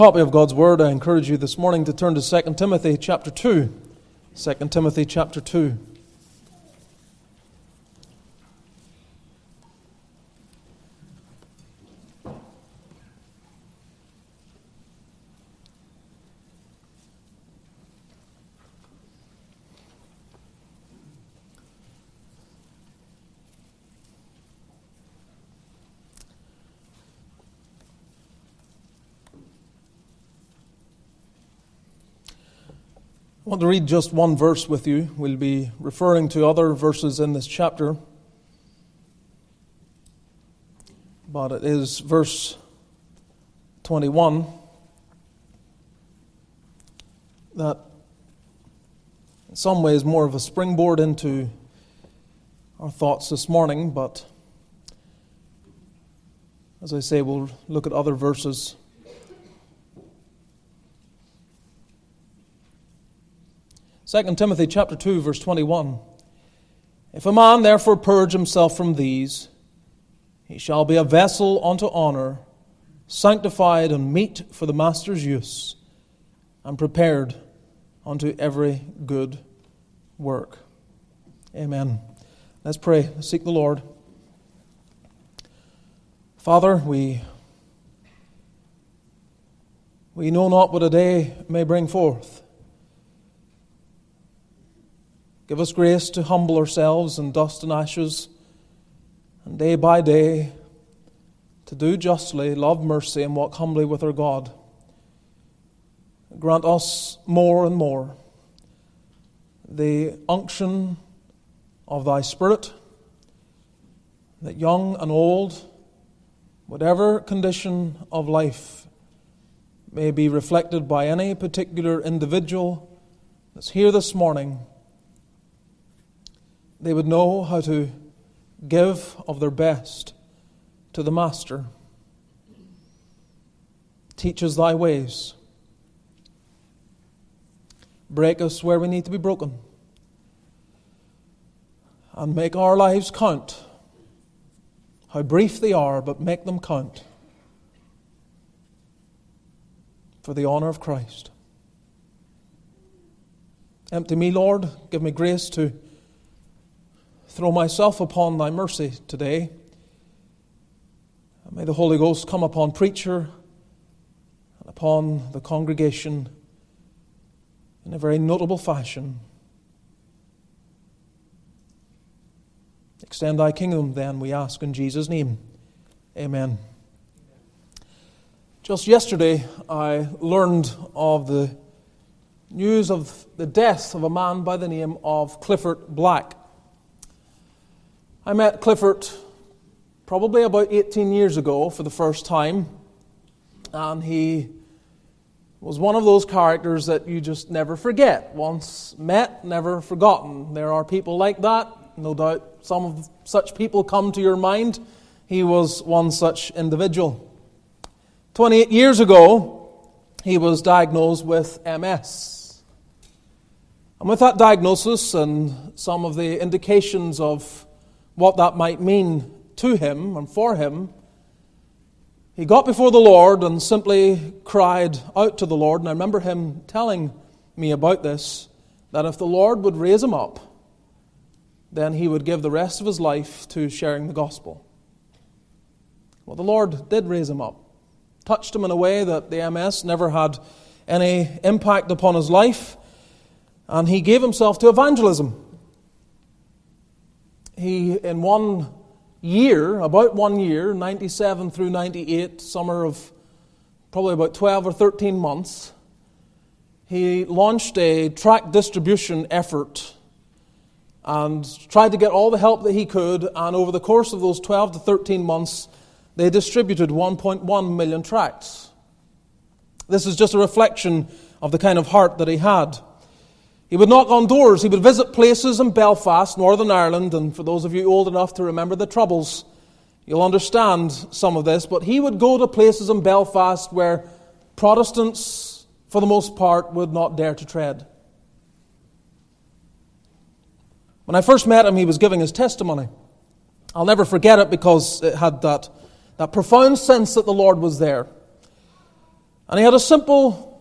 copy of God's Word, I encourage you this morning to turn to 2 Timothy chapter 2. 2 Timothy chapter 2. Want to read just one verse with you. We'll be referring to other verses in this chapter. But it is verse 21 that, in some ways, more of a springboard into our thoughts this morning. But as I say, we'll look at other verses 2 Timothy chapter 2 verse 21 If a man therefore purge himself from these he shall be a vessel unto honor sanctified and meet for the master's use and prepared unto every good work. Amen. Let's pray. Seek the Lord. Father we we know not what a day may bring forth Give us grace to humble ourselves in dust and ashes, and day by day to do justly, love mercy, and walk humbly with our God. Grant us more and more the unction of Thy Spirit, that young and old, whatever condition of life may be reflected by any particular individual that's here this morning they would know how to give of their best to the Master. Teach us thy ways. Break us where we need to be broken. And make our lives count. How brief they are, but make them count. For the honor of Christ. Empty me, Lord. Give me grace to throw myself upon thy mercy today. May the Holy Ghost come upon preacher and upon the congregation in a very notable fashion. Extend thy kingdom, then, we ask in Jesus' name. Amen. Just yesterday, I learned of the news of the death of a man by the name of Clifford Black. I met Clifford probably about 18 years ago for the first time, and he was one of those characters that you just never forget. Once met, never forgotten. There are people like that. No doubt some of such people come to your mind. He was one such individual. 28 years ago, he was diagnosed with MS. And with that diagnosis and some of the indications of what that might mean to him and for him, he got before the Lord and simply cried out to the Lord. And I remember him telling me about this that if the Lord would raise him up, then he would give the rest of his life to sharing the gospel. Well, the Lord did raise him up, touched him in a way that the MS never had any impact upon his life, and he gave himself to evangelism he, in one year, about one year, 97 through 98, summer of probably about 12 or 13 months, he launched a tract distribution effort and tried to get all the help that he could. And over the course of those 12 to 13 months, they distributed 1.1 million tracts. This is just a reflection of the kind of heart that he had. He would knock on doors. He would visit places in Belfast, Northern Ireland, and for those of you old enough to remember the Troubles, you'll understand some of this. But he would go to places in Belfast where Protestants, for the most part, would not dare to tread. When I first met him, he was giving his testimony. I'll never forget it because it had that, that profound sense that the Lord was there. And he had a simple,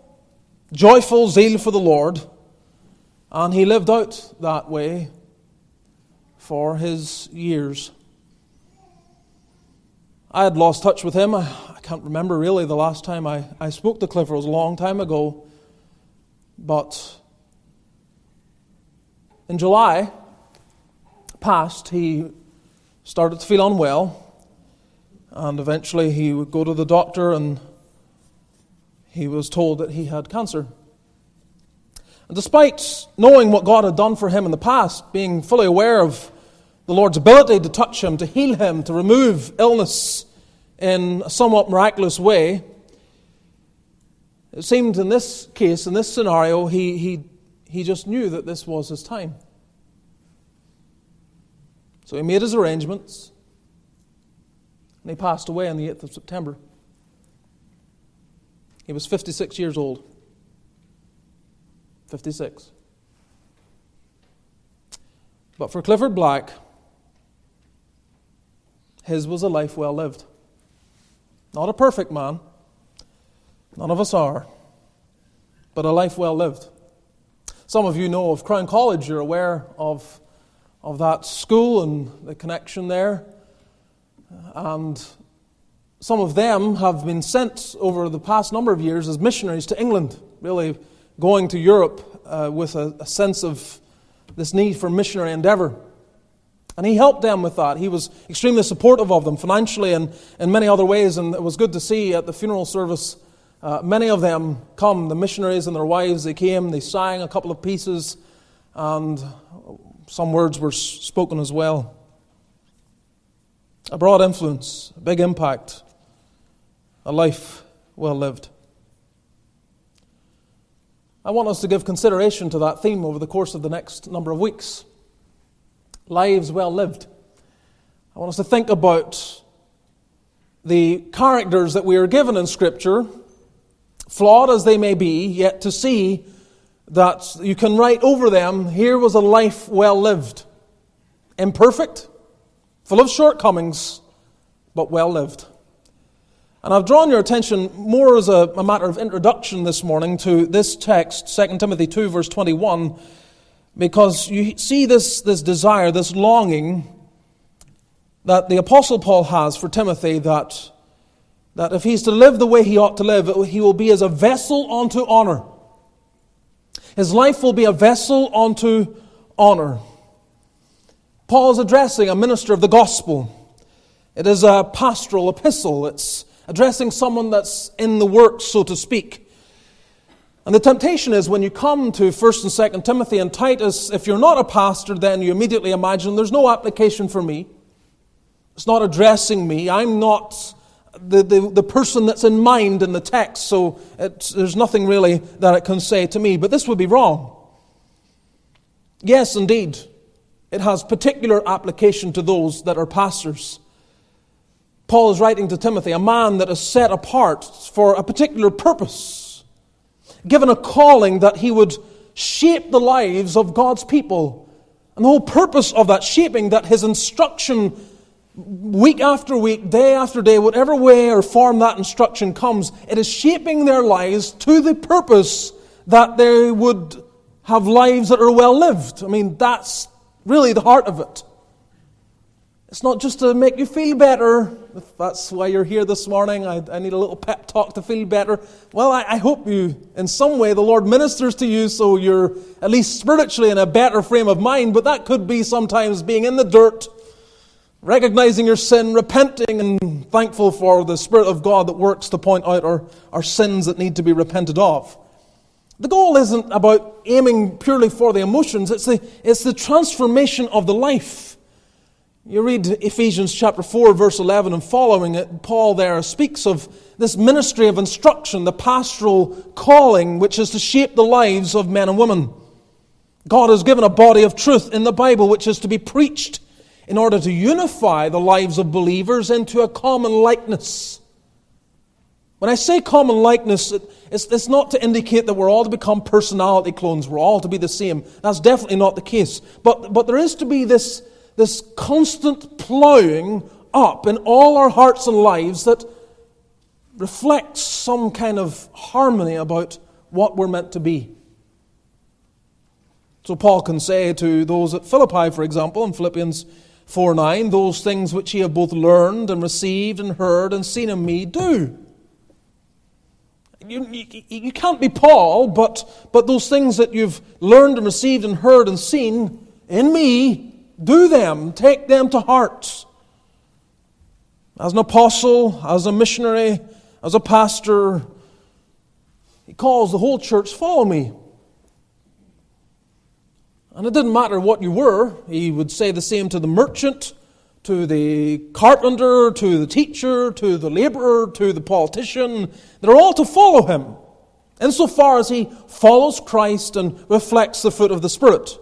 joyful zeal for the Lord, and he lived out that way for his years. I had lost touch with him. I, I can't remember really the last time I, I spoke to Clifford. It was a long time ago. But in July past, he started to feel unwell. And eventually he would go to the doctor and he was told that he had cancer. And despite knowing what God had done for him in the past, being fully aware of the Lord's ability to touch him, to heal him, to remove illness in a somewhat miraculous way, it seemed in this case, in this scenario, he, he, he just knew that this was his time. So he made his arrangements, and he passed away on the 8th of September. He was 56 years old. 56. But for Clifford Black, his was a life well lived. Not a perfect man, none of us are, but a life well lived. Some of you know of Crown College, you're aware of, of that school and the connection there. And some of them have been sent over the past number of years as missionaries to England, really going to Europe uh, with a, a sense of this need for missionary endeavor. And he helped them with that. He was extremely supportive of them financially and in many other ways. And it was good to see at the funeral service uh, many of them come, the missionaries and their wives. They came, they sang a couple of pieces, and some words were spoken as well. A broad influence, a big impact a life well lived. I want us to give consideration to that theme over the course of the next number of weeks. Lives well lived. I want us to think about the characters that we are given in Scripture, flawed as they may be, yet to see that you can write over them here was a life well lived. Imperfect, full of shortcomings, but well lived. And I've drawn your attention more as a, a, matter of introduction this morning to this text, 2 Timothy 2, verse 21, because you see this, this desire, this longing that the Apostle Paul has for Timothy that, that if he's to live the way he ought to live, he will be as a vessel unto honor. His life will be a vessel unto honor. Paul is addressing a minister of the gospel. It is a pastoral epistle. It's addressing someone that's in the works, so to speak. And the temptation is when you come to 1st and 2nd Timothy and Titus, if you're not a pastor, then you immediately imagine there's no application for me. It's not addressing me. I'm not the, the, the person that's in mind in the text, so there's nothing really that it can say to me. But this would be wrong. Yes, indeed, it has particular application to those that are pastors. Paul is writing to Timothy, a man that is set apart for a particular purpose, given a calling that he would shape the lives of God's people. And the whole purpose of that shaping, that his instruction week after week, day after day, whatever way or form that instruction comes, it is shaping their lives to the purpose that they would have lives that are well lived. I mean, that's really the heart of it. It's not just to make you feel better. If that's why you're here this morning, I, I need a little pep talk to feel better. Well, I, I, hope you, in some way, the Lord ministers to you so you're at least spiritually in a better frame of mind. But that could be sometimes being in the dirt, recognizing your sin, repenting, and thankful for the Spirit of God that works to point out our, our sins that need to be repented of. The goal isn't about aiming purely for the emotions, it's the, it's the transformation of the life. You read Ephesians chapter 4, verse 11 and following it, Paul there speaks of this ministry of instruction, the pastoral calling, which is to shape the lives of men and women. God has given a body of truth in the Bible which is to be preached in order to unify the lives of believers into a common likeness. When I say common likeness, it's, it's not to indicate that we're all to become personality clones, we're all to be the same. That's definitely not the case. But, but there is to be this this constant ploughing up in all our hearts and lives that reflects some kind of harmony about what we're meant to be. So Paul can say to those at Philippi, for example, in Philippians 4 9, those things which ye have both learned and received and heard and seen in me, do. You, you, you, can't be Paul, but, but those things that you've learned and received and heard and seen in me, do them, take them to heart. As an apostle, as a missionary, as a pastor, he calls the whole church, follow me. And it didn't matter what you were, he would say the same to the merchant, to the carpenter, to the teacher, to the laborer, to the politician. They're all to follow him, insofar as he follows Christ and reflects the fruit of the Spirit.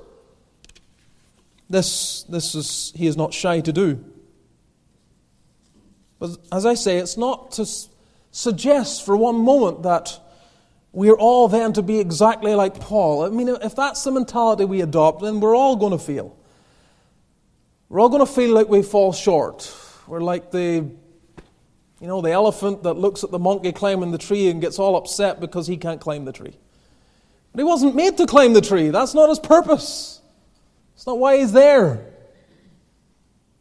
This, this is, he is not shy to do. But as I say, it's not to suggest for one moment that we're all then to be exactly like Paul. I mean, if that's the mentality we adopt, then we're all going to feel. We're all going to feel like we fall short. We're like the, you know, the elephant that looks at the monkey climbing the tree and gets all upset because he can't climb the tree. But he wasn't made to climb the tree. That's not his purpose. It's not why he's there.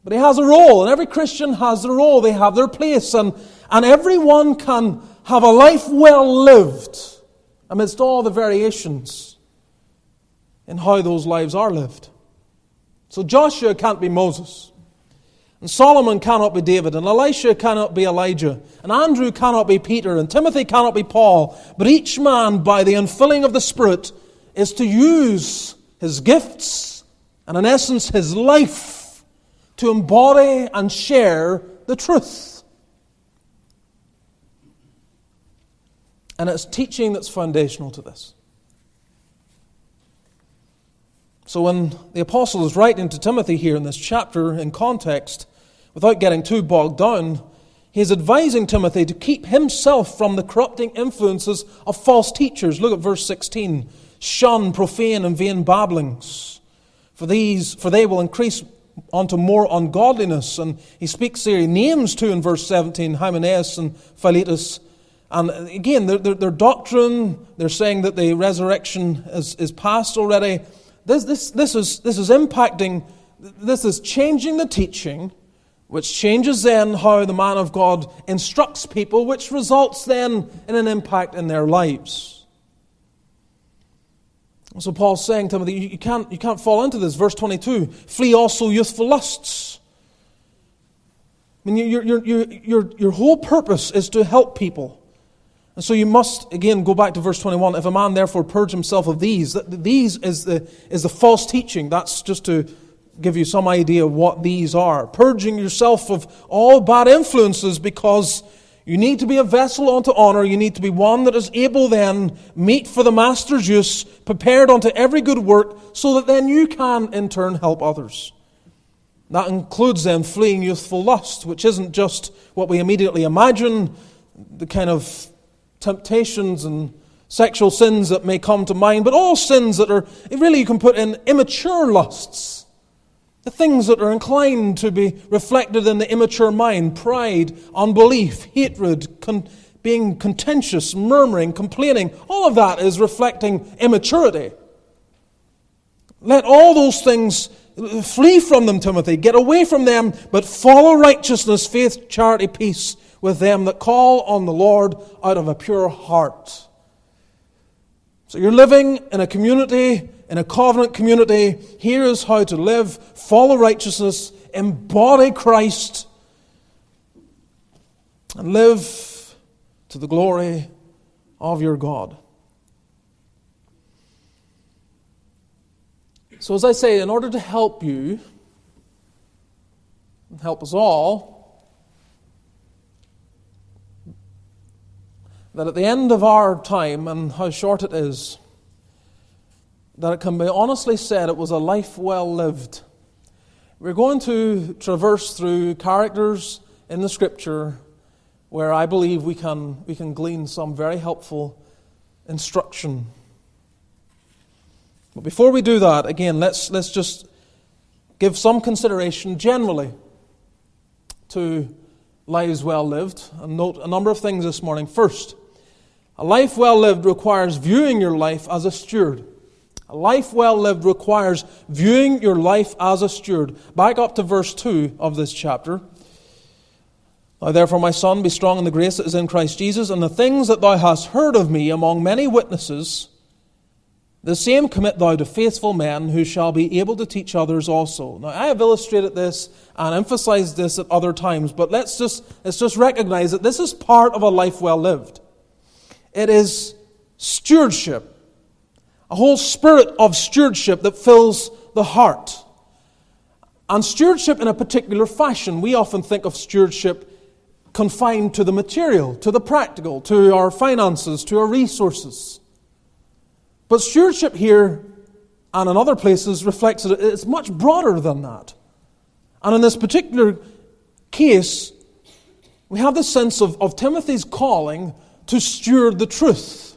But he has a role, and every Christian has a role. They have their place, and, and everyone can have a life well lived amidst all the variations in how those lives are lived. So Joshua can't be Moses. And Solomon cannot be David, and Elisha cannot be Elijah, and Andrew cannot be Peter, and Timothy cannot be Paul. But each man, by the infilling of the Spirit, is to use his gifts and, in essence, his life to embody and share the truth. And it's teaching that's foundational to this. So when the apostle is writing to Timothy here in this chapter, in context, without getting too bogged down, he is advising Timothy to keep himself from the corrupting influences of false teachers. Look at verse 16. Shun profane and vain babblings, for these, for they will increase unto more ungodliness. And he speaks here, he names two in verse 17, Hymenaeus and Philetus, and again, their, their, their, doctrine, they're saying that the resurrection is, is past already. This, this, this, is, this is impacting, this is changing the teaching, which changes then how the man of God instructs people, which results then in an impact in their lives. So Paul's saying, Timothy, you, can't, you can't fall into this. Verse 22 Flee also youthful lusts. I mean, your, your, your, your, your whole purpose is to help people. And so you must, again, go back to verse 21. If a man therefore purge himself of these, these is the, is the false teaching. That's just to give you some idea what these are. Purging yourself of all bad influences because you need to be a vessel unto honor. You need to be one that is able then, meet for the master's use, prepared unto every good work, so that then you can in turn help others. That includes then fleeing youthful lust, which isn't just what we immediately imagine, the kind of temptations and sexual sins that may come to mind, but all sins that are, really, you can put in immature lusts. The things that are inclined to be reflected in the immature mind pride, unbelief, hatred, con- being contentious, murmuring, complaining all of that is reflecting immaturity. Let all those things uh, flee from them, Timothy. Get away from them, but follow righteousness, faith, charity, peace with them that call on the Lord out of a pure heart. So you're living in a community, in a covenant community. Here is how to live, follow righteousness, embody Christ, and live to the glory of your God. So, as I say, in order to help you, and help us all, that at the end of our time, and how short it is, that it can be honestly said it was a life well lived. We're going to traverse through characters in the Scripture where I believe we can, we can glean some very helpful instruction. But before we do that, again, let's, let's just give some consideration generally to lives well lived. And note a number of things this morning. First, a life well lived requires viewing your life as a steward. A life well lived requires viewing your life as a steward. Back up to verse 2 of this chapter. Now, therefore, my son, be strong in the grace that is in Christ Jesus, and the things that thou hast heard of me among many witnesses, the same commit thou to faithful men who shall be able to teach others also. Now, I have illustrated this and emphasized this at other times, but let's just, let's just recognize that this is part of a life well lived. It is stewardship, a whole spirit of stewardship that fills the heart. And stewardship in a particular fashion. We often think of stewardship confined to the material, to the practical, to our finances, to our resources. But stewardship here and in other places reflects that it's much broader than that. And in this particular case, we have the sense of, of Timothy's calling to steward the truth.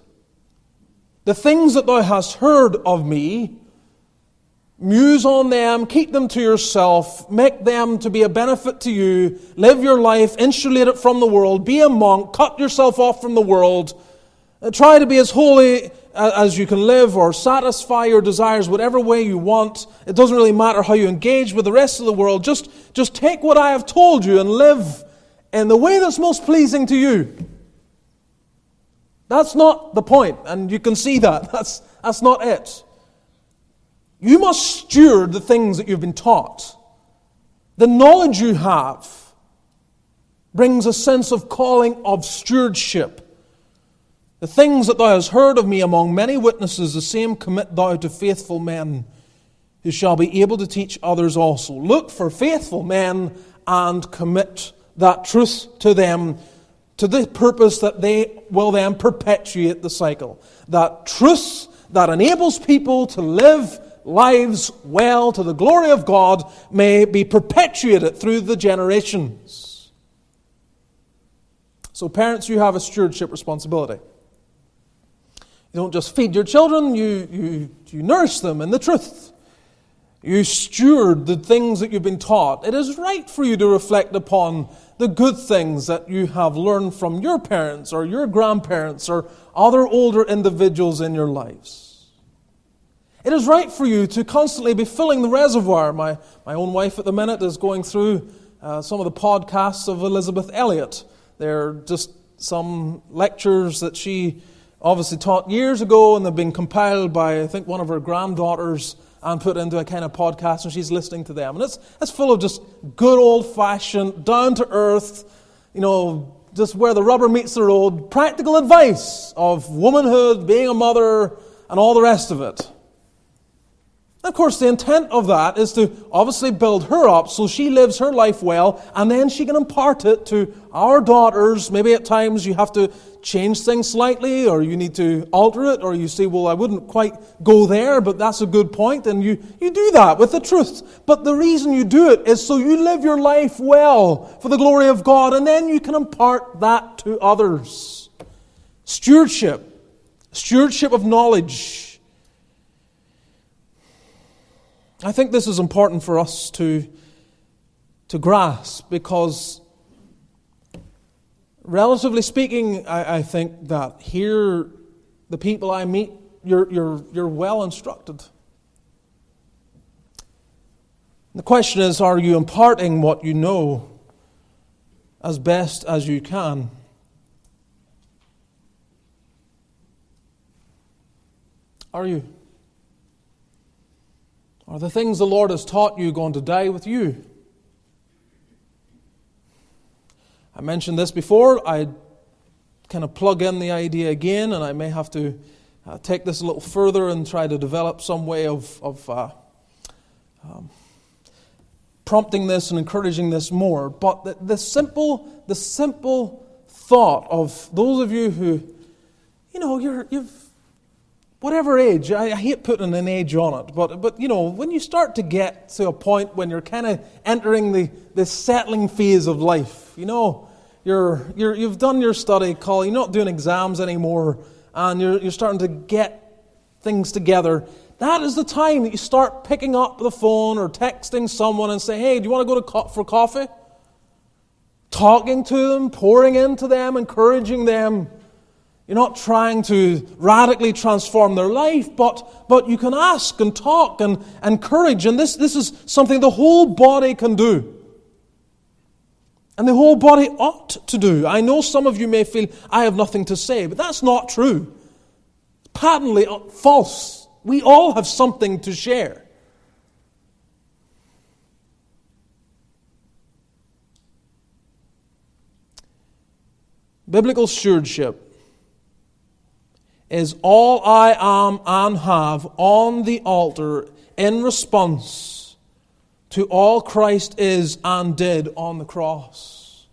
The things that thou hast heard of me, muse on them, keep them to yourself, make them to be a benefit to you, live your life, insulate it from the world, be a monk, cut yourself off from the world, uh, try to be as holy as you can live or satisfy your desires whatever way you want. It doesn't really matter how you engage with the rest of the world. Just, just take what I have told you and live in the way that's most pleasing to you. That's not the point, and you can see that. That's, that's not it. You must steward the things that you've been taught. The knowledge you have brings a sense of calling of stewardship. The things that thou hast heard of me among many witnesses, the same commit thou to faithful men who shall be able to teach others also. Look for faithful men and commit that truth to them to the purpose that they will then perpetuate the cycle. That truth that enables people to live lives well to the glory of God may be perpetuated through the generations. So, parents, you have a stewardship responsibility. You don't just feed your children, you, you, you nourish them in the truth. You steward the things that you've been taught. It is right for you to reflect upon the good things that you have learned from your parents or your grandparents or other older individuals in your lives. It is right for you to constantly be filling the reservoir. My, my own wife at the minute is going through uh, some of the podcasts of Elisabeth Elliot. They're just some lectures that she obviously taught years ago, and they've been compiled by, I think, one of her granddaughters and put into a kind of podcast, and she's listening to them. And it's, it's full of just good old fashioned, down to earth, you know, just where the rubber meets the road, practical advice of womanhood, being a mother, and all the rest of it. Of course, the intent of that is to obviously build her up so she lives her life well, and then she can impart it to our daughters. Maybe at times you have to change things slightly, or you need to alter it, or you say, Well, I wouldn't quite go there, but that's a good point, and you, you do that with the truth. But the reason you do it is so you live your life well for the glory of God, and then you can impart that to others. Stewardship, stewardship of knowledge I think this is important for us to, to grasp because, relatively speaking, I, I think that here, the people I meet, you're, you're, you're well instructed. The question is are you imparting what you know as best as you can? Are you? Are the things the Lord has taught you going to die with you? I mentioned this before. I kind of plug in the idea again, and I may have to uh, take this a little further and try to develop some way of, of uh, um, prompting this and encouraging this more. But the, the, simple, the simple thought of those of you who, you know, you're, you've whatever age, I, hate putting an age on it, but, but you know, when you start to get to a point when you're kind of entering the, the settling phase of life, you know, you're, you're, you've done your study call, you're not doing exams anymore, and you're, you're starting to get things together. That is the time that you start picking up the phone or texting someone and say, hey, do you want to go to co- for coffee? talking to them, pouring into them, encouraging them. You're not trying to radically transform their life, but, but you can ask and talk and encourage. And this, this is something the whole body can do. And the whole body ought to do. I know some of you may feel, I have nothing to say, but that's not true. Patently uh, false. We all have something to share. Biblical stewardship is all I am and have on the altar in response to all Christ is and did on the cross.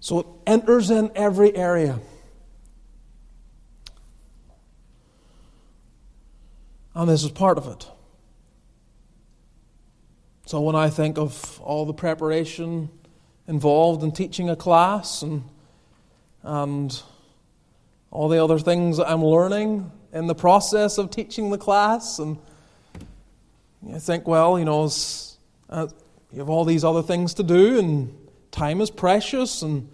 So it enters in every area. And this is part of it. So when I think of all the preparation involved in teaching a class and, and all the other things that I'm learning in the process of teaching the class, and I think, well, you know, uh, you have all these other things to do, and time is precious, and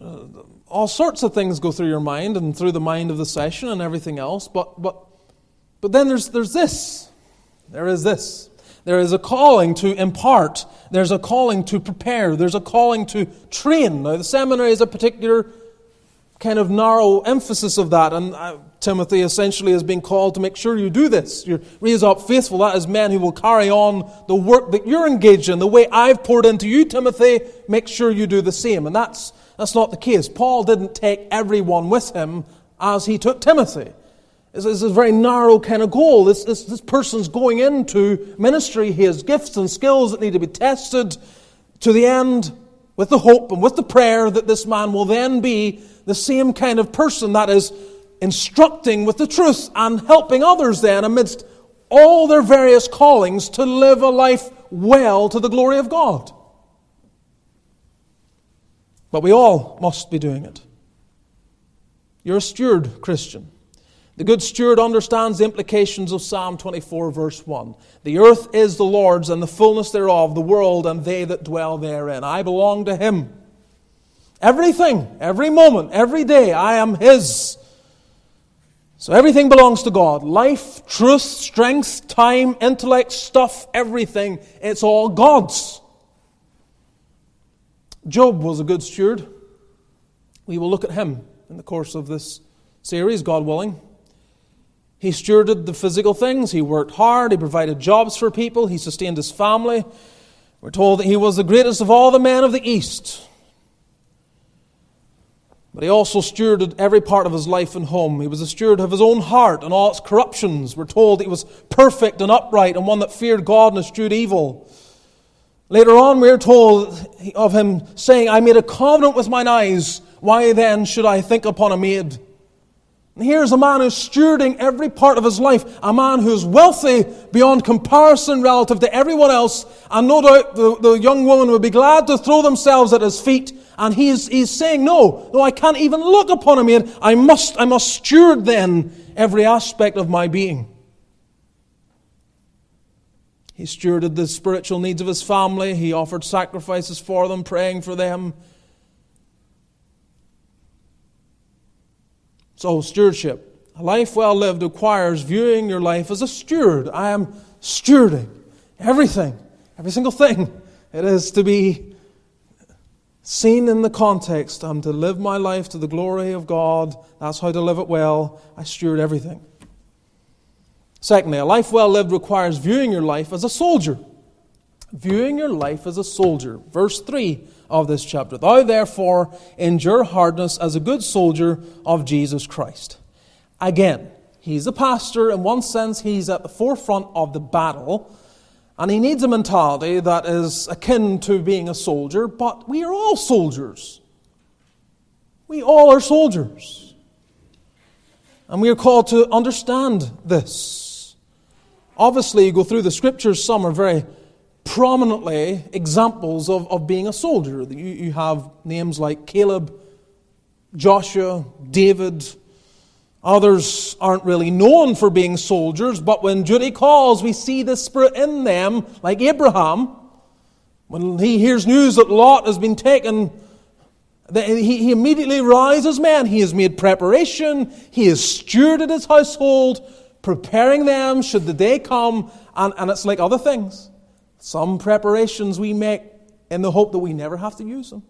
uh, all sorts of things go through your mind and through the mind of the session and everything else. But, but, but then there's, there's this. There is this. There is a calling to impart. There's a calling to prepare. There's a calling to train. Now, the seminary is a particular kind of narrow emphasis of that. And uh, Timothy essentially is being called to make sure you do this. You raise up faithful. That is men who will carry on the work that you're engaged in. The way I've poured into you, Timothy, make sure you do the same. And that's, that's not the case. Paul didn't take everyone with him as he took Timothy. It's, a very narrow kind of goal. This, this, this person's going into ministry. He has gifts and skills that need to be tested to the end with the hope and with the prayer that this man will then be the same kind of person that is instructing with the truth and helping others then amidst all their various callings to live a life well to the glory of God. But we all must be doing it. You're a steward, Christian. The good steward understands the implications of Psalm 24, verse 1. The earth is the Lord's and the fullness thereof, the world and they that dwell therein. I belong to Him. Everything, every moment, every day, I am His. So everything belongs to God. Life, truth, strength, time, intellect, stuff, everything. It's all God's. Job was a good steward. We will look at him in the course of this series, God willing. He stewarded the physical things. He worked hard. He provided jobs for people. He sustained his family. We're told that he was the greatest of all the men of the East. But he also stewarded every part of his life and home. He was a steward of his own heart and all its corruptions. We're told he was perfect and upright and one that feared God and eschewed evil. Later on, we're told of him saying, I made a covenant with mine eyes. Why then should I think upon a maid? Here's a man who's stewarding every part of his life, a man who's wealthy beyond comparison relative to everyone else, and no doubt the, the young woman would be glad to throw themselves at his feet. And he's, he's saying, No, no, I can't even look upon him yet. I must, I must steward then every aspect of my being. He stewarded the spiritual needs of his family. He offered sacrifices for them, praying for them. So, stewardship. A life well lived requires viewing your life as a steward. I am stewarding everything, every single thing. It is to be seen in the context. I'm to live my life to the glory of God. That's how to live it well. I steward everything. Secondly, a life well lived requires viewing your life as a soldier. Viewing your life as a soldier. Verse 3 of this chapter. Thou therefore endure hardness as a good soldier of Jesus Christ. Again, he's a pastor. In one sense, he's at the forefront of the battle. And he needs a mentality that is akin to being a soldier, but we are all soldiers. We all are soldiers. And we are called to understand this. Obviously, you go through the scriptures, some are very prominently examples of, of being a soldier. You, you have names like Caleb, Joshua, David, Others aren't really known for being soldiers, but when duty calls, we see the Spirit in them, like Abraham. When he hears news that Lot has been taken, he immediately rises man. He has made preparation, he has stewarded his household, preparing them should the day come, and, and it's like other things. Some preparations we make in the hope that we never have to use them.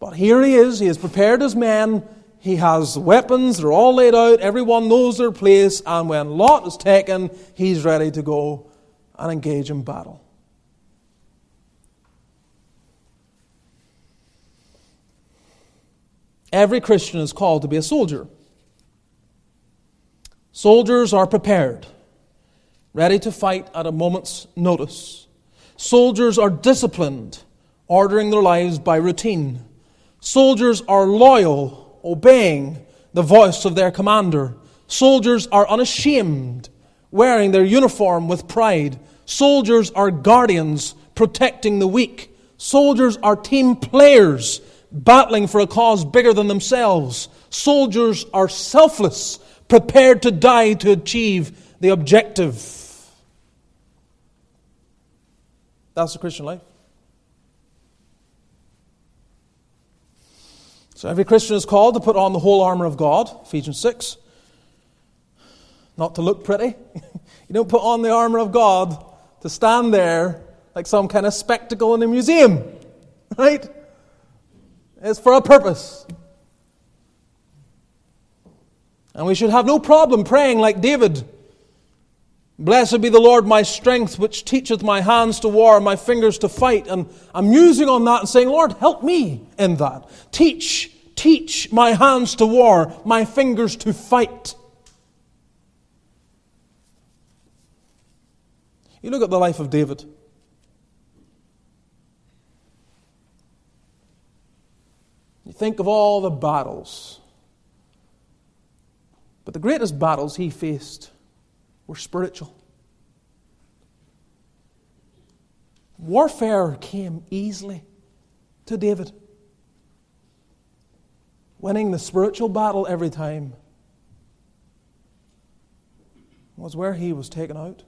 But here he is, he has prepared his men he has weapons, they're all laid out, everyone knows their place, and when Lot is taken, he's ready to go and engage in battle. Every Christian is called to be a soldier. Soldiers are prepared, ready to fight at a moment's notice. Soldiers are disciplined, ordering their lives by routine. Soldiers are loyal obeying the voice of their commander. Soldiers are unashamed, wearing their uniform with pride. Soldiers are guardians, protecting the weak. Soldiers are team players, battling for a cause bigger than themselves. Soldiers are selfless, prepared to die to achieve the objective. That's the Christian life. So every Christian is called to put on the whole armor of God, Ephesians 6. Not to look pretty. you don't put on the armor of God to stand there like some kind of spectacle in a museum, right? It's for a purpose. And we should have no problem praying like David. Blessed be the Lord my strength, which teacheth my hands to war my fingers to fight. And I'm musing on that and saying, Lord, help me in that. Teach Teach my hands to war, my fingers to fight. You look at the life of David. You think of all the battles. But the greatest battles he faced were spiritual. Warfare came easily to David winning the spiritual battle every time was where he was taken out.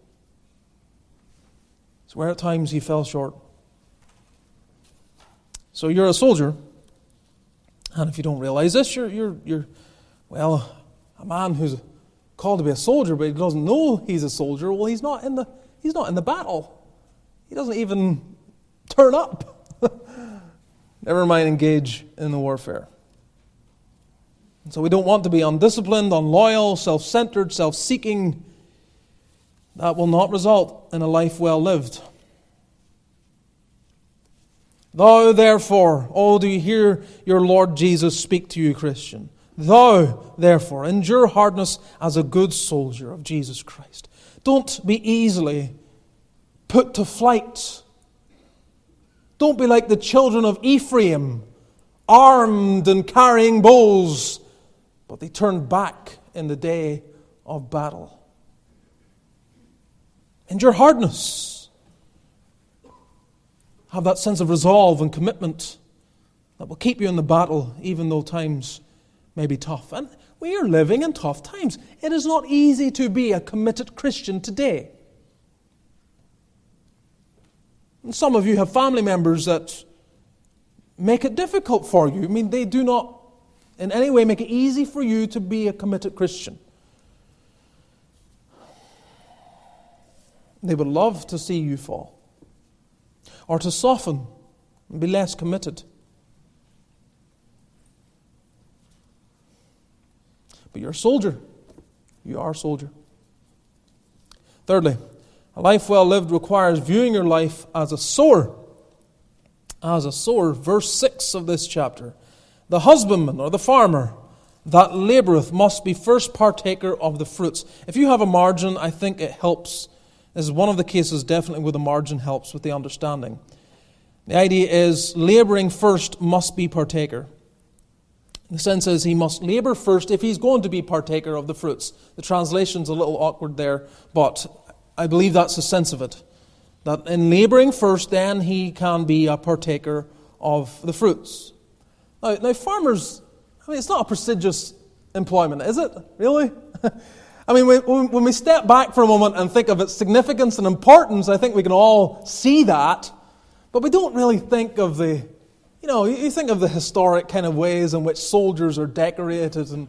It's where at times he fell short. So you're a soldier, and if you don't realize this, you're, you're, you're well, a man who's called to be a soldier, but he doesn't know he's a soldier. Well, he's not in the, he's not in the battle. He doesn't even turn up. Never mind engage in the warfare. And so we don't want to be undisciplined, unloyal, self centered, self seeking. That will not result in a life well lived. Thou, therefore, oh, do you hear your Lord Jesus speak to you, Christian? Thou, therefore, endure hardness as a good soldier of Jesus Christ. Don't be easily put to flight. Don't be like the children of Ephraim, armed and carrying bows but they turned back in the day of battle. Endure hardness. Have that sense of resolve and commitment that will keep you in the battle, even though times may be tough. And we are living in tough times. It is not easy to be a committed Christian today. And some of you have family members that make it difficult for you. I mean, they do not in any way make it easy for you to be a committed Christian. They would love to see you fall or to soften and be less committed. But you're a soldier. You are a soldier. Thirdly, a life well lived requires viewing your life as a sower. As a sower. Verse 6 of this chapter. The husbandman or the farmer that laboureth must be first partaker of the fruits. If you have a margin, I think it helps. This is one of the cases definitely where the margin helps with the understanding. The idea is labouring first must be partaker. The sense is he must labour first if he's going to be partaker of the fruits. The translation's a little awkward there, but I believe that's the sense of it. That in labouring first, then he can be a partaker of the fruits. Now, now farmers, I mean, it's not a prestigious employment, is it? Really? I mean, when we step back for a moment and think of its significance and importance, I think we can all see that. But we don't really think of the, you know, you think of the historic kind of ways in which soldiers are decorated and,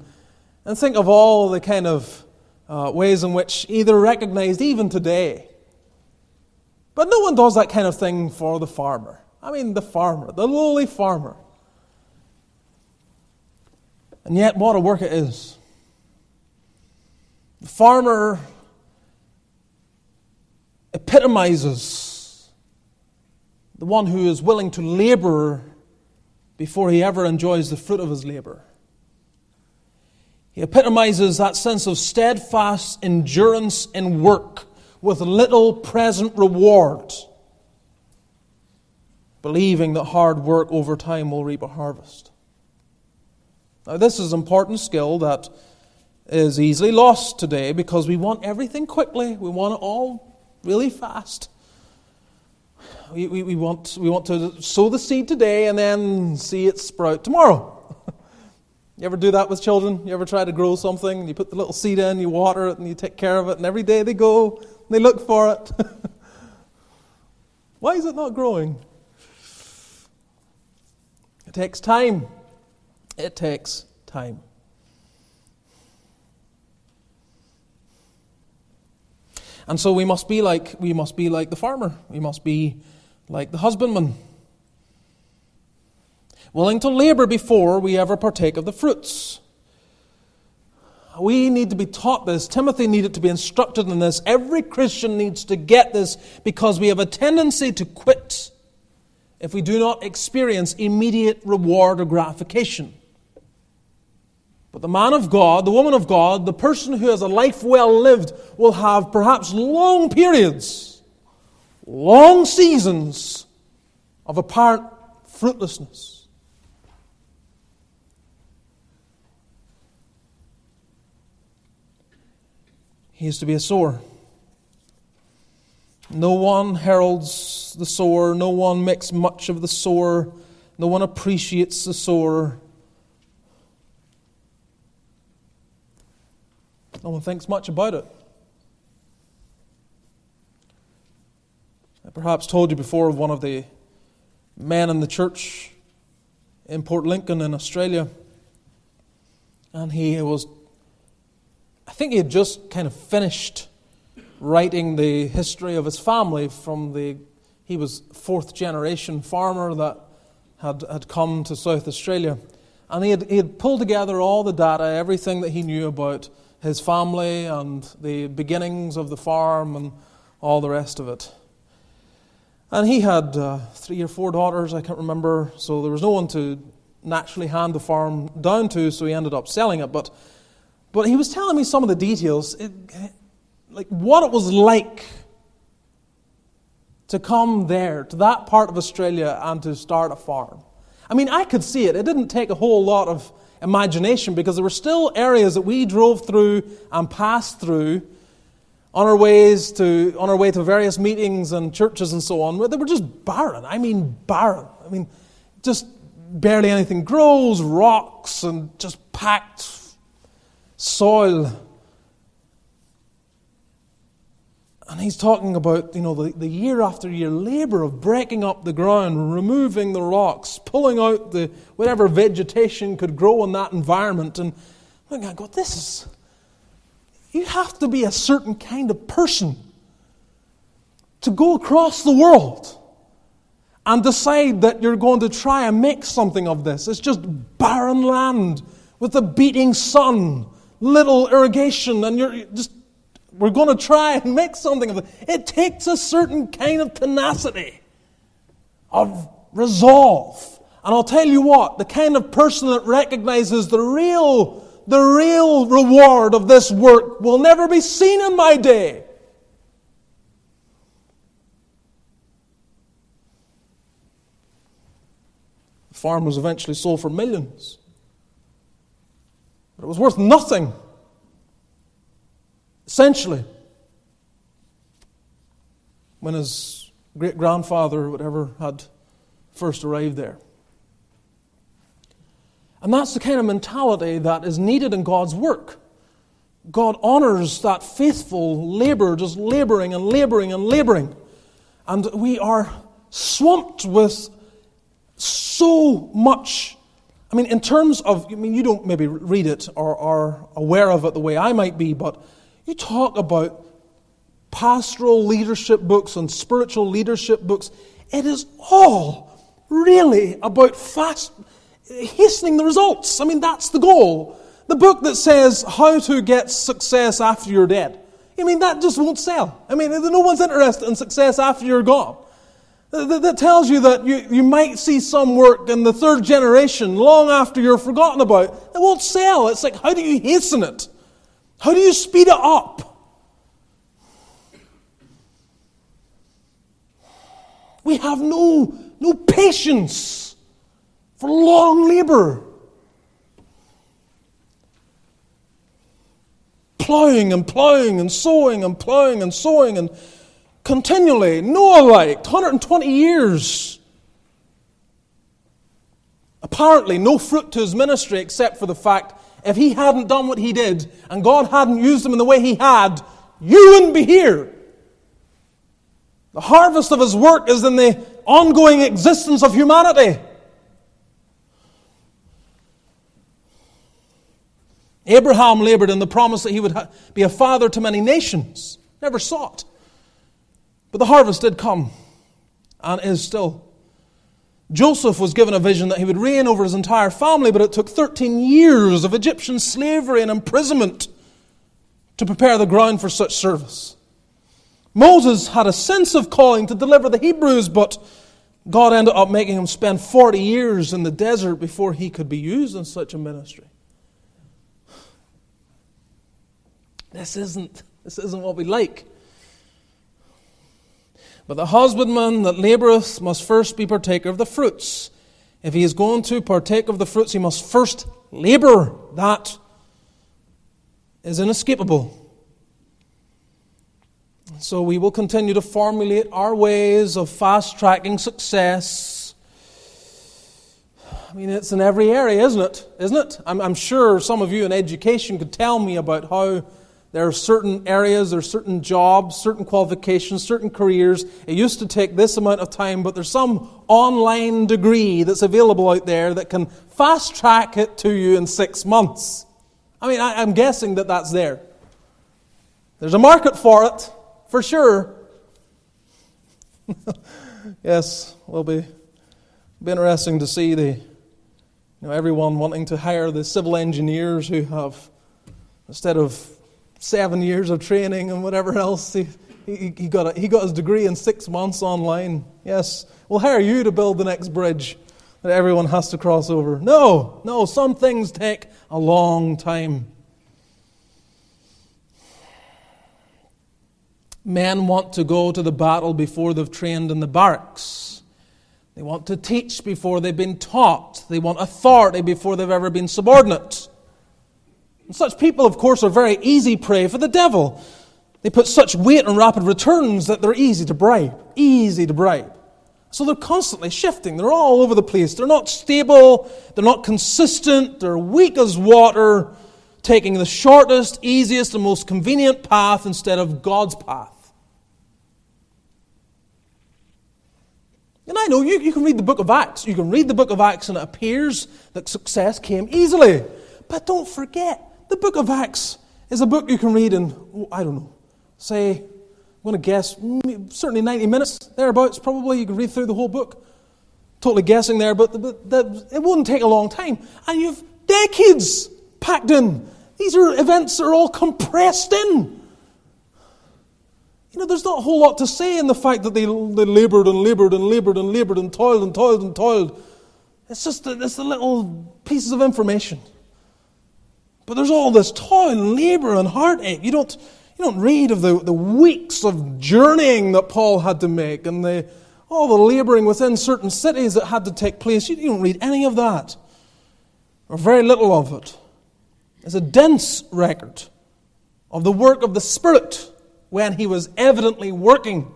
and think of all the kind of uh, ways in which either recognized even today. But no one does that kind of thing for the farmer. I mean, the farmer, the lowly farmer. And yet, what a work it is. The farmer epitomizes the one who is willing to labor before he ever enjoys the fruit of his labor. He epitomizes that sense of steadfast endurance in work with little present reward, believing that hard work over time will reap a harvest. Now, this is an important skill that is easily lost today because we want everything quickly. We want it all really fast. We, we, we, want, we want to sow the seed today and then see it sprout tomorrow. you ever do that with children? You ever try to grow something and you put the little seed in, you water it, and you take care of it, and every day they go and they look for it? Why is it not growing? It takes time. It takes time. And so we must be like we must be like the farmer. We must be like the husbandman. Willing to labor before we ever partake of the fruits. We need to be taught this. Timothy needed to be instructed in this. Every Christian needs to get this because we have a tendency to quit if we do not experience immediate reward or gratification. But the man of God, the woman of God, the person who has a life well lived will have perhaps long periods, long seasons of apparent fruitlessness. He is to be a sower. No one heralds the sower, no one makes much of the sower, no one appreciates the sower. No one thinks much about it. Perhaps told you before of one of the men in the church in Port Lincoln in Australia. And he was, I think he had just kind of finished writing the history of his family from the, he was fourth generation farmer that had, had come to South Australia. And he had, he had pulled together all the data, everything that he knew about his family and the beginnings of the farm and all the rest of it. And he had uh, three or four daughters, I can't remember, so there was no one to naturally hand the farm down to, so he ended up selling it. But, but he was telling me some of the details, it, like what it was like to come there, to that part of Australia, and to start a farm. I mean, I could see it. It didn't take a whole lot of imagination because there were still areas that we drove through and passed through on our ways to on our way to various meetings and churches and so on they were just barren. I mean barren. I mean just barely anything. Grows rocks and just packed soil. And he's talking about, you know, the, the year after year labor of breaking up the ground, removing the rocks, pulling out the whatever vegetation could grow in that environment. And I go, this is, you have to be a certain kind of person to go across the world and decide that you're going to try and make something of this. It's just barren land with a beating sun, little irrigation, and you're just we're going to try and make something of it. It takes a certain kind of tenacity, of resolve. And I'll tell you what, the kind of person that recognizes the real, the real reward of this work will never be seen in my day. The farm was eventually sold for millions. But it was worth nothing Essentially, when his great grandfather whatever had first arrived there. And that's the kind of mentality that is needed in God's work. God honors that faithful labor, just laboring and laboring and laboring. And we are swamped with so much. I mean, in terms of, I mean, you don't maybe read it or are aware of it the way I might be, but you talk about pastoral leadership books and spiritual leadership books. It is all really about fast, hastening the results. I mean, that's the goal. The book that says how to get success after you're dead. I mean, that just won't sell. I mean, no one's interested in success after you're gone. That, tells you that you, you might see some work in the third generation long after you're forgotten about. It won't sell. It's like, how do you hasten it? How do you speed it up? We have no, no patience for long labor. Plowing and plowing and sowing and plowing and sowing and continually. Noah like, 120 years. Apparently, no fruit to his ministry except for the fact if he hadn't done what he did and God hadn't used him in the way he had, you wouldn't be here. The harvest of his work is in the ongoing existence of humanity. Abraham labored in the promise that he would be a father to many nations. Never it. But the harvest did come and is still. Joseph was given a vision that he would reign over his entire family, but it took 13 years of Egyptian slavery and imprisonment to prepare the ground for such service. Moses had a sense of calling to deliver the Hebrews, but God ended up making him spend 40 years in the desert before he could be used in such a ministry. This isn't, this isn't what we like. But the husbandman that laboureth must first be partaker of the fruits. If he is going to partake of the fruits, he must first labour. That is inescapable. So we will continue to formulate our ways of fast tracking success. I mean, it's in every area, isn't it? Isn't it? I'm, I'm sure some of you in education could tell me about how there are certain areas, there are certain jobs, certain qualifications, certain careers. It used to take this amount of time, but there's some online degree that's available out there that can fast track it to you in six months. I mean, I, am guessing that that's there. There's a market for it, for sure. yes, will be, be interesting to see the, you know, everyone wanting to hire the civil engineers who have, instead of seven years of training and whatever else. He, he, he, got a, he got his degree in six months online. Yes, we'll hire you to build the next bridge that everyone has to cross over. No, no, some things take a long time. Men want to go to the battle before they've trained in the barracks. They want to teach before they've been taught. They want authority before they've ever been subordinate. And such people, of course, are very easy prey for the devil. They put such weight on rapid returns that they're easy to bribe. Easy to bribe. So they're constantly shifting. They're all over the place. They're not stable. They're not consistent. They're weak as water, taking the shortest, easiest, and most convenient path instead of God's path. And I know you, you can read the book of Acts. You can read the book of Acts, and it appears that success came easily. But don't forget, the book of Acts is a book you can read in, I don't know, say, I'm going to guess, mm, certainly 90 minutes, thereabouts, probably. You can read through the whole book. Totally guessing there, but, but, but it wouldn't take a long time. And you've decades packed in. These are events that are all compressed in. You know, there's not a whole lot to say in the fact that they, they labored and labored and labored and labored and toiled and toiled and toiled. It's just it's the little pieces of information. But there's all this toil and labor and heartache. You don't, you don't read of the, the weeks of journeying that Paul had to make and the, all the laboring within certain cities that had to take place. You, you don't read any of that, or very little of it. It's a dense record of the work of the Spirit when he was evidently working.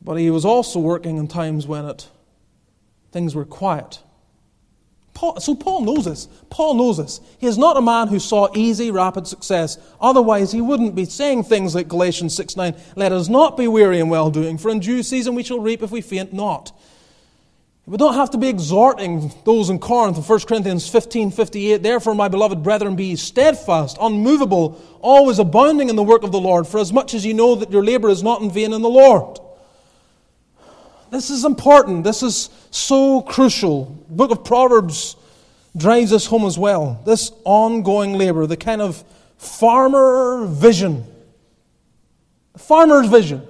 But he was also working in times when it, things were quiet Paul, so Paul knows this. Paul knows this. He is not a man who saw easy, rapid success. Otherwise, he wouldn't be saying things like Galatians 6 9, let us not be weary in well doing, for in due season we shall reap if we faint not. We don't have to be exhorting those in Corinth in 1 Corinthians 15 58. Therefore, my beloved brethren, be steadfast, unmovable, always abounding in the work of the Lord, for as much as you know that your labor is not in vain in the Lord. This is important. This is so crucial. Book of Proverbs drives this home as well. This ongoing labor, the kind of farmer vision. Farmer's vision.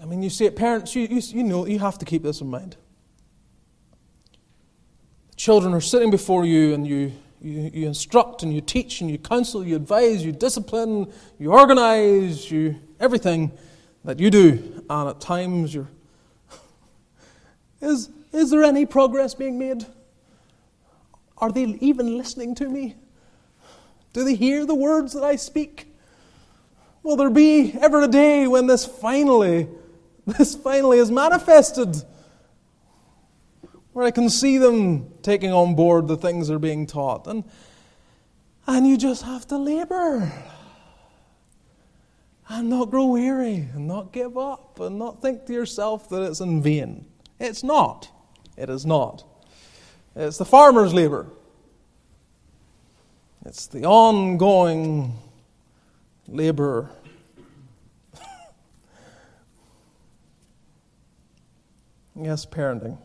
I mean, you see it, parents, you, you, you know, you have to keep this in mind. Children are sitting before you and you, you, you instruct and you teach and you counsel, you advise, you discipline, you organize, you everything that you do. And at times you're. Is, is there any progress being made? Are they even listening to me? Do they hear the words that I speak? Will there be ever a day when this finally this finally is manifested. Where I can see them taking on board the things they're being taught. And, and you just have to labor. And not grow weary, and not give up, and not think to yourself that it's in vain. It's not. It is not. It's the farmer's labor. It's the ongoing labor Yes, parenting.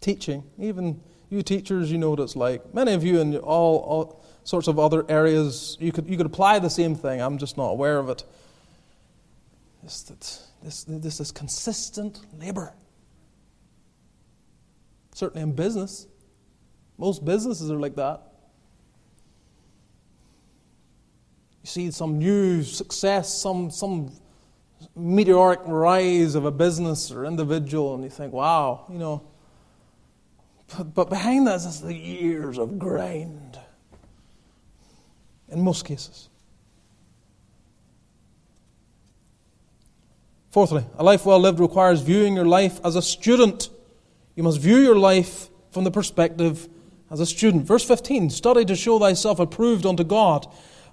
Teaching. Even you teachers, you know what it's like. Many of you in all, all sorts of other areas, you could, you could apply the same thing. I'm just not aware of it. This, this, this is consistent labor. Certainly in business. Most businesses are like that. You see some new success, some, some meteoric rise of a business or individual, and you think, wow, you know. But, behind that is the years of grind, in most cases. Fourthly, a life well lived requires viewing your life as a student. You must view your life from the perspective as a student. Verse 15 Study to show thyself approved unto God,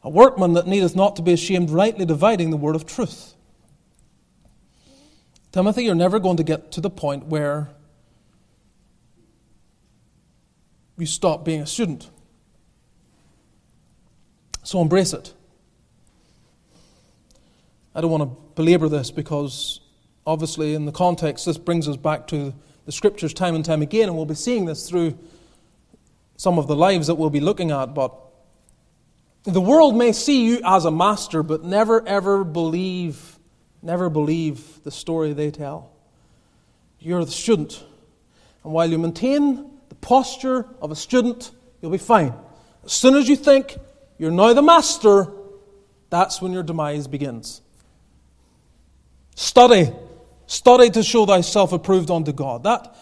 a workman that needeth not to be ashamed, rightly dividing the word of truth. Timothy, you're never going to get to the point where you stop being a student. So embrace it. I don't want to belabor this because, obviously, in the context, this brings us back to the scriptures time and time again, and we'll be seeing this through some of the lives that we'll be looking at. But the world may see you as a master, but never ever believe never believe the story they tell. You're the student. And while you maintain posture of a student, you'll be fine. As soon as you think you're now the master, that's when your demise begins. Study. Study to show thyself approved unto God. That,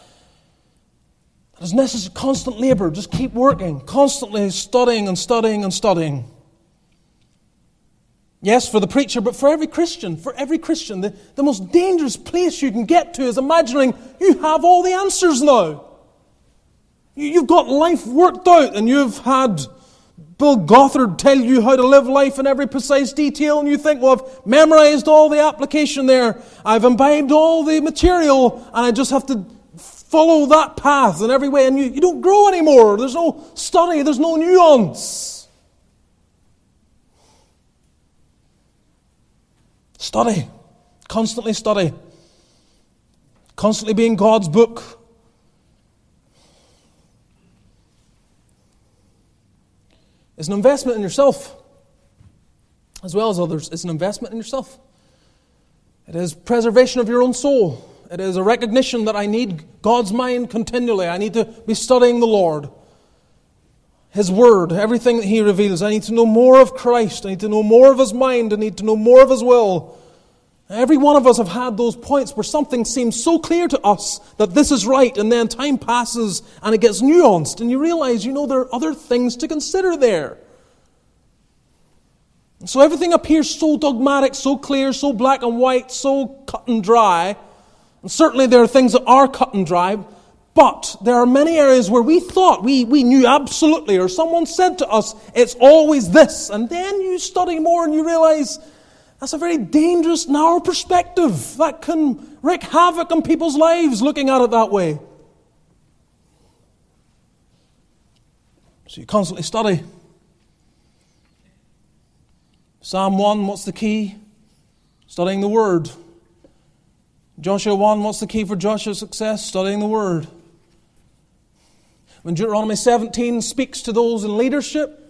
that is necessary. Constant labor. Just keep working. Constantly studying and studying and studying. Yes, for the preacher, but for every Christian, for every Christian, the, the most dangerous place you can get to is imagining you have all the answers now. You, you've got life worked out and you've had Bill Gothard tell you how to live life in every precise detail, and you think, well, I've memorized all the application there, I've imbibed all the material, and I just have to follow that path in every way, and you, you don't grow anymore. There's no study, there's no nuance. Study. Constantly study. Constantly be in God's book. It's an investment in yourself as well as others. It's an investment in yourself. It is preservation of your own soul. It is a recognition that I need God's mind continually. I need to be studying the Lord. His Word, everything that He reveals. I need to know more of Christ. I need to know more of His mind. I need to know more of His will. Every one of us have had those points where something seems so clear to us that this is right, and then time passes and it gets nuanced, and you realize, you know, there are other things to consider there. So everything appears so dogmatic, so clear, so black and white, so cut and dry. And certainly there are things that are cut and dry, but there are many areas where we thought we, we knew absolutely, or someone said to us, it's always this. And then you study more and you realize that's a very dangerous, narrow perspective that can wreak havoc on people's lives looking at it that way. So you constantly study. Psalm 1, what's the key? Studying the Word. Joshua 1, what's the key for Joshua's success? Studying the Word. When Deuteronomy 17 speaks to those in leadership,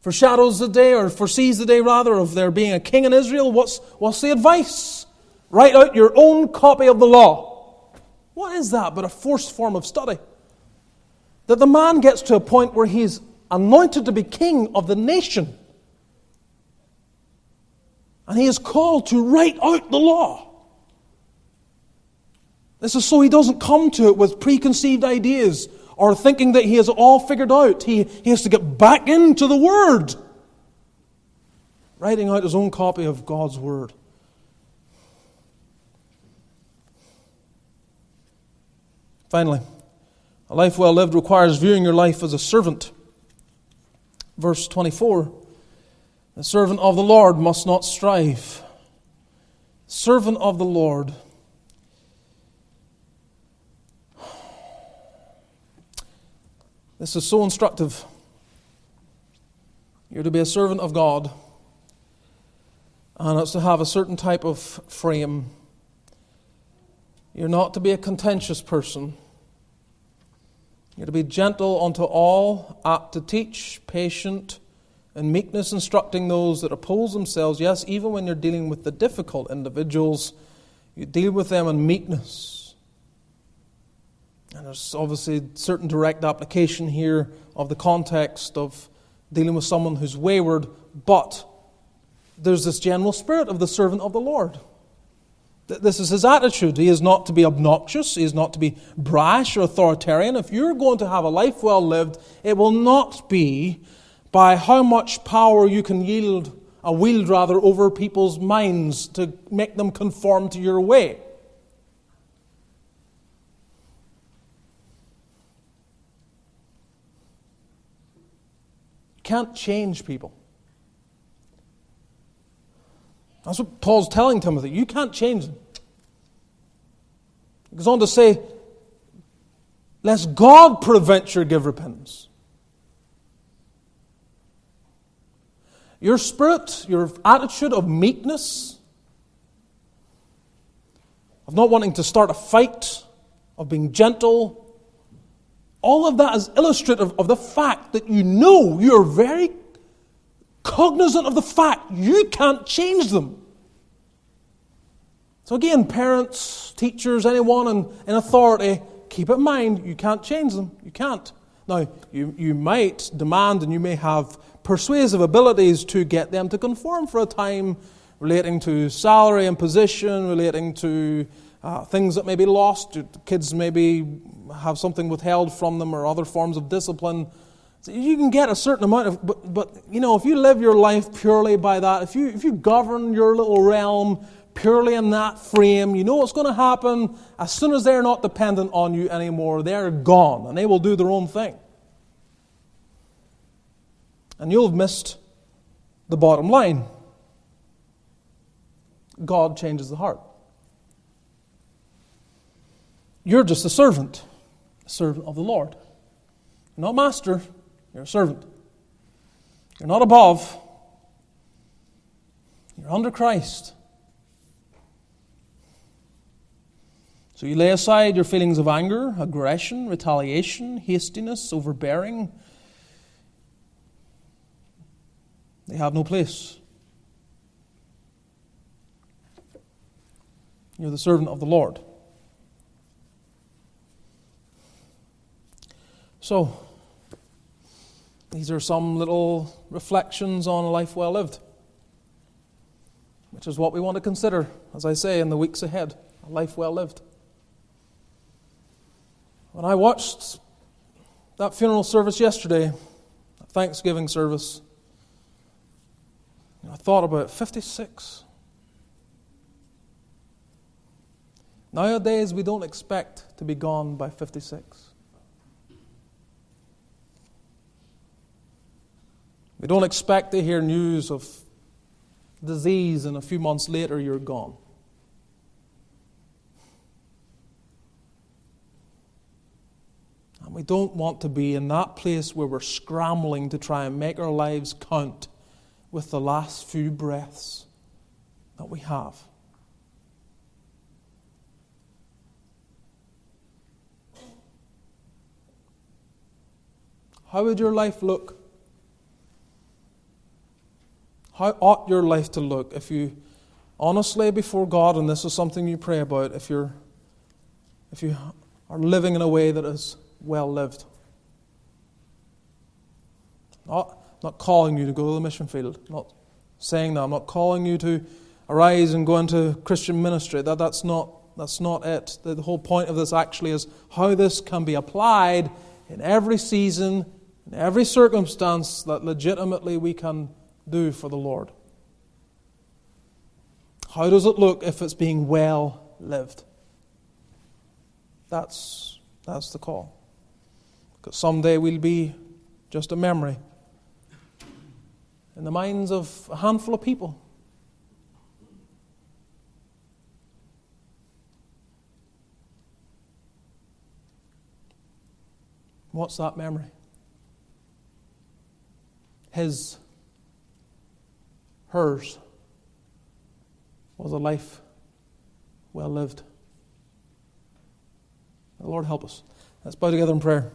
foreshadows the day, or foresees the day rather, of there being a king in Israel, what's, what's the advice? Write out your own copy of the law. What is that but a forced form of study? That the man gets to a point where he's anointed to be king of the nation and he is called to write out the law. This is so he doesn't come to it with preconceived ideas or thinking that he has it all figured out. He, he has to get back into the Word, writing out his own copy of God's Word. Finally, a life well lived requires viewing your life as a servant. Verse 24 the servant of the Lord must not strive. Servant of the Lord. This is so instructive. You're to be a servant of God, and it's to have a certain type of frame. You're not to be a contentious person. You're to be gentle unto all, apt to teach, patient, and meekness instructing those that oppose themselves. Yes, even when you're dealing with the difficult individuals, you deal with them in meekness. And there's obviously certain direct application here of the context of dealing with someone who's wayward, but there's this general spirit of the servant of the Lord. This is his attitude. He is not to be obnoxious. He is not to be brash or authoritarian. If you're going to have a life well lived, it will not be by how much power you can yield, a wield rather, over people's minds to make them conform to your way. You can't change people. That's what Paul's telling Timothy. You can't change them. He goes on to say, Lest God prevent your give repentance. Your spirit, your attitude of meekness, of not wanting to start a fight, of being gentle, all of that is illustrative of the fact that you know you're very cognizant of the fact you can't change them. So, again, parents, teachers, anyone in, in authority, keep in mind you can't change them. You can't. Now, you, you might demand and you may have persuasive abilities to get them to conform for a time relating to salary and position, relating to uh, things that may be lost. Kids maybe have something withheld from them or other forms of discipline. So you can get a certain amount of, but, but you know, if you live your life purely by that, if you, if you govern your little realm purely in that frame, you know what's going to happen. As soon as they're not dependent on you anymore, they're gone and they will do their own thing and you'll have missed the bottom line. God changes the heart. You're just a servant, servant of the Lord. You're not master, you're a servant. You're not above, you're under Christ. So you lay aside your feelings of anger, aggression, retaliation, hastiness, overbearing They have no place. You're the servant of the Lord. So, these are some little reflections on a life well lived, which is what we want to consider, as I say, in the weeks ahead. A life well lived. When I watched that funeral service yesterday, that Thanksgiving service, I thought about 56. Nowadays, we don't expect to be gone by 56. We don't expect to hear news of disease and a few months later you're gone. And we don't want to be in that place where we're scrambling to try and make our lives count with the last few breaths that we have. How would your life look? How ought your life to look if you honestly before God, and this is something you pray about, if you're if you are living in a way that is well lived? Not, not calling you to go to the mission field, not saying that. I'm not calling you to arise and go into Christian ministry. That, that's, not, that's not it. The, the whole point of this actually is how this can be applied in every season, in every circumstance that legitimately we can do for the Lord. How does it look if it's being well lived? That's, that's the call. Because someday we'll be just a memory in the minds of a handful of people. What's that memory? His, hers, was a life well lived. Lord help us. Let's bow together in prayer.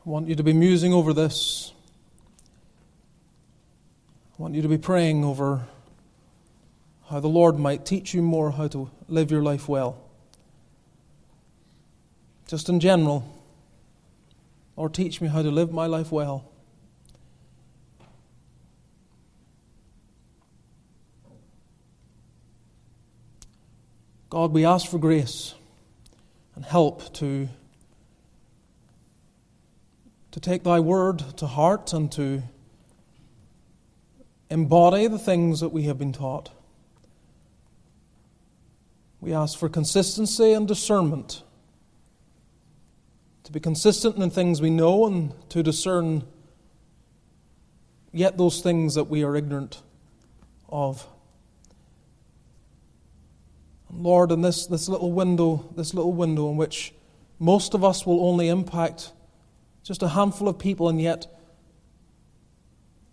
I want you to be musing over this. I want you to be praying over how the Lord might teach you more how to live your life well. Just in general, Lord, teach me how to live my life well. God, we ask for grace and help to to take thy word to heart and to embody the things that we have been taught. We ask for consistency and discernment. To be consistent in things we know and to discern yet those things that we are ignorant of. Lord, in this, this little window, this little window in which most of us will only impact just a handful of people, and yet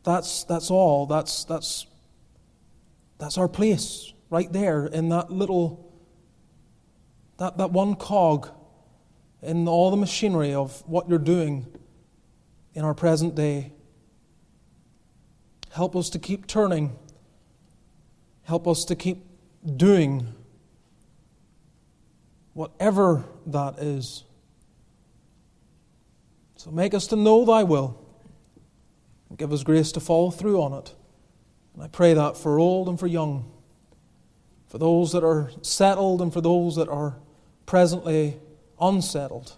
that's, that's all. That's, that's, that's our place right there in that little, that, that one cog in all the machinery of what you're doing in our present day. Help us to keep turning. Help us to keep doing whatever that is. So make us to know thy will and give us grace to follow through on it. And I pray that for old and for young, for those that are settled and for those that are presently unsettled.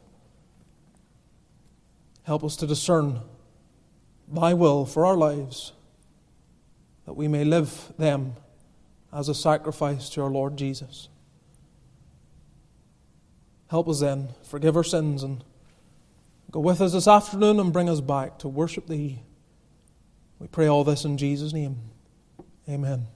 Help us to discern thy will for our lives, that we may live them as a sacrifice to our Lord Jesus. Help us then, forgive our sins and Go with us this afternoon and bring us back to worship Thee. We pray all this in Jesus' name. Amen.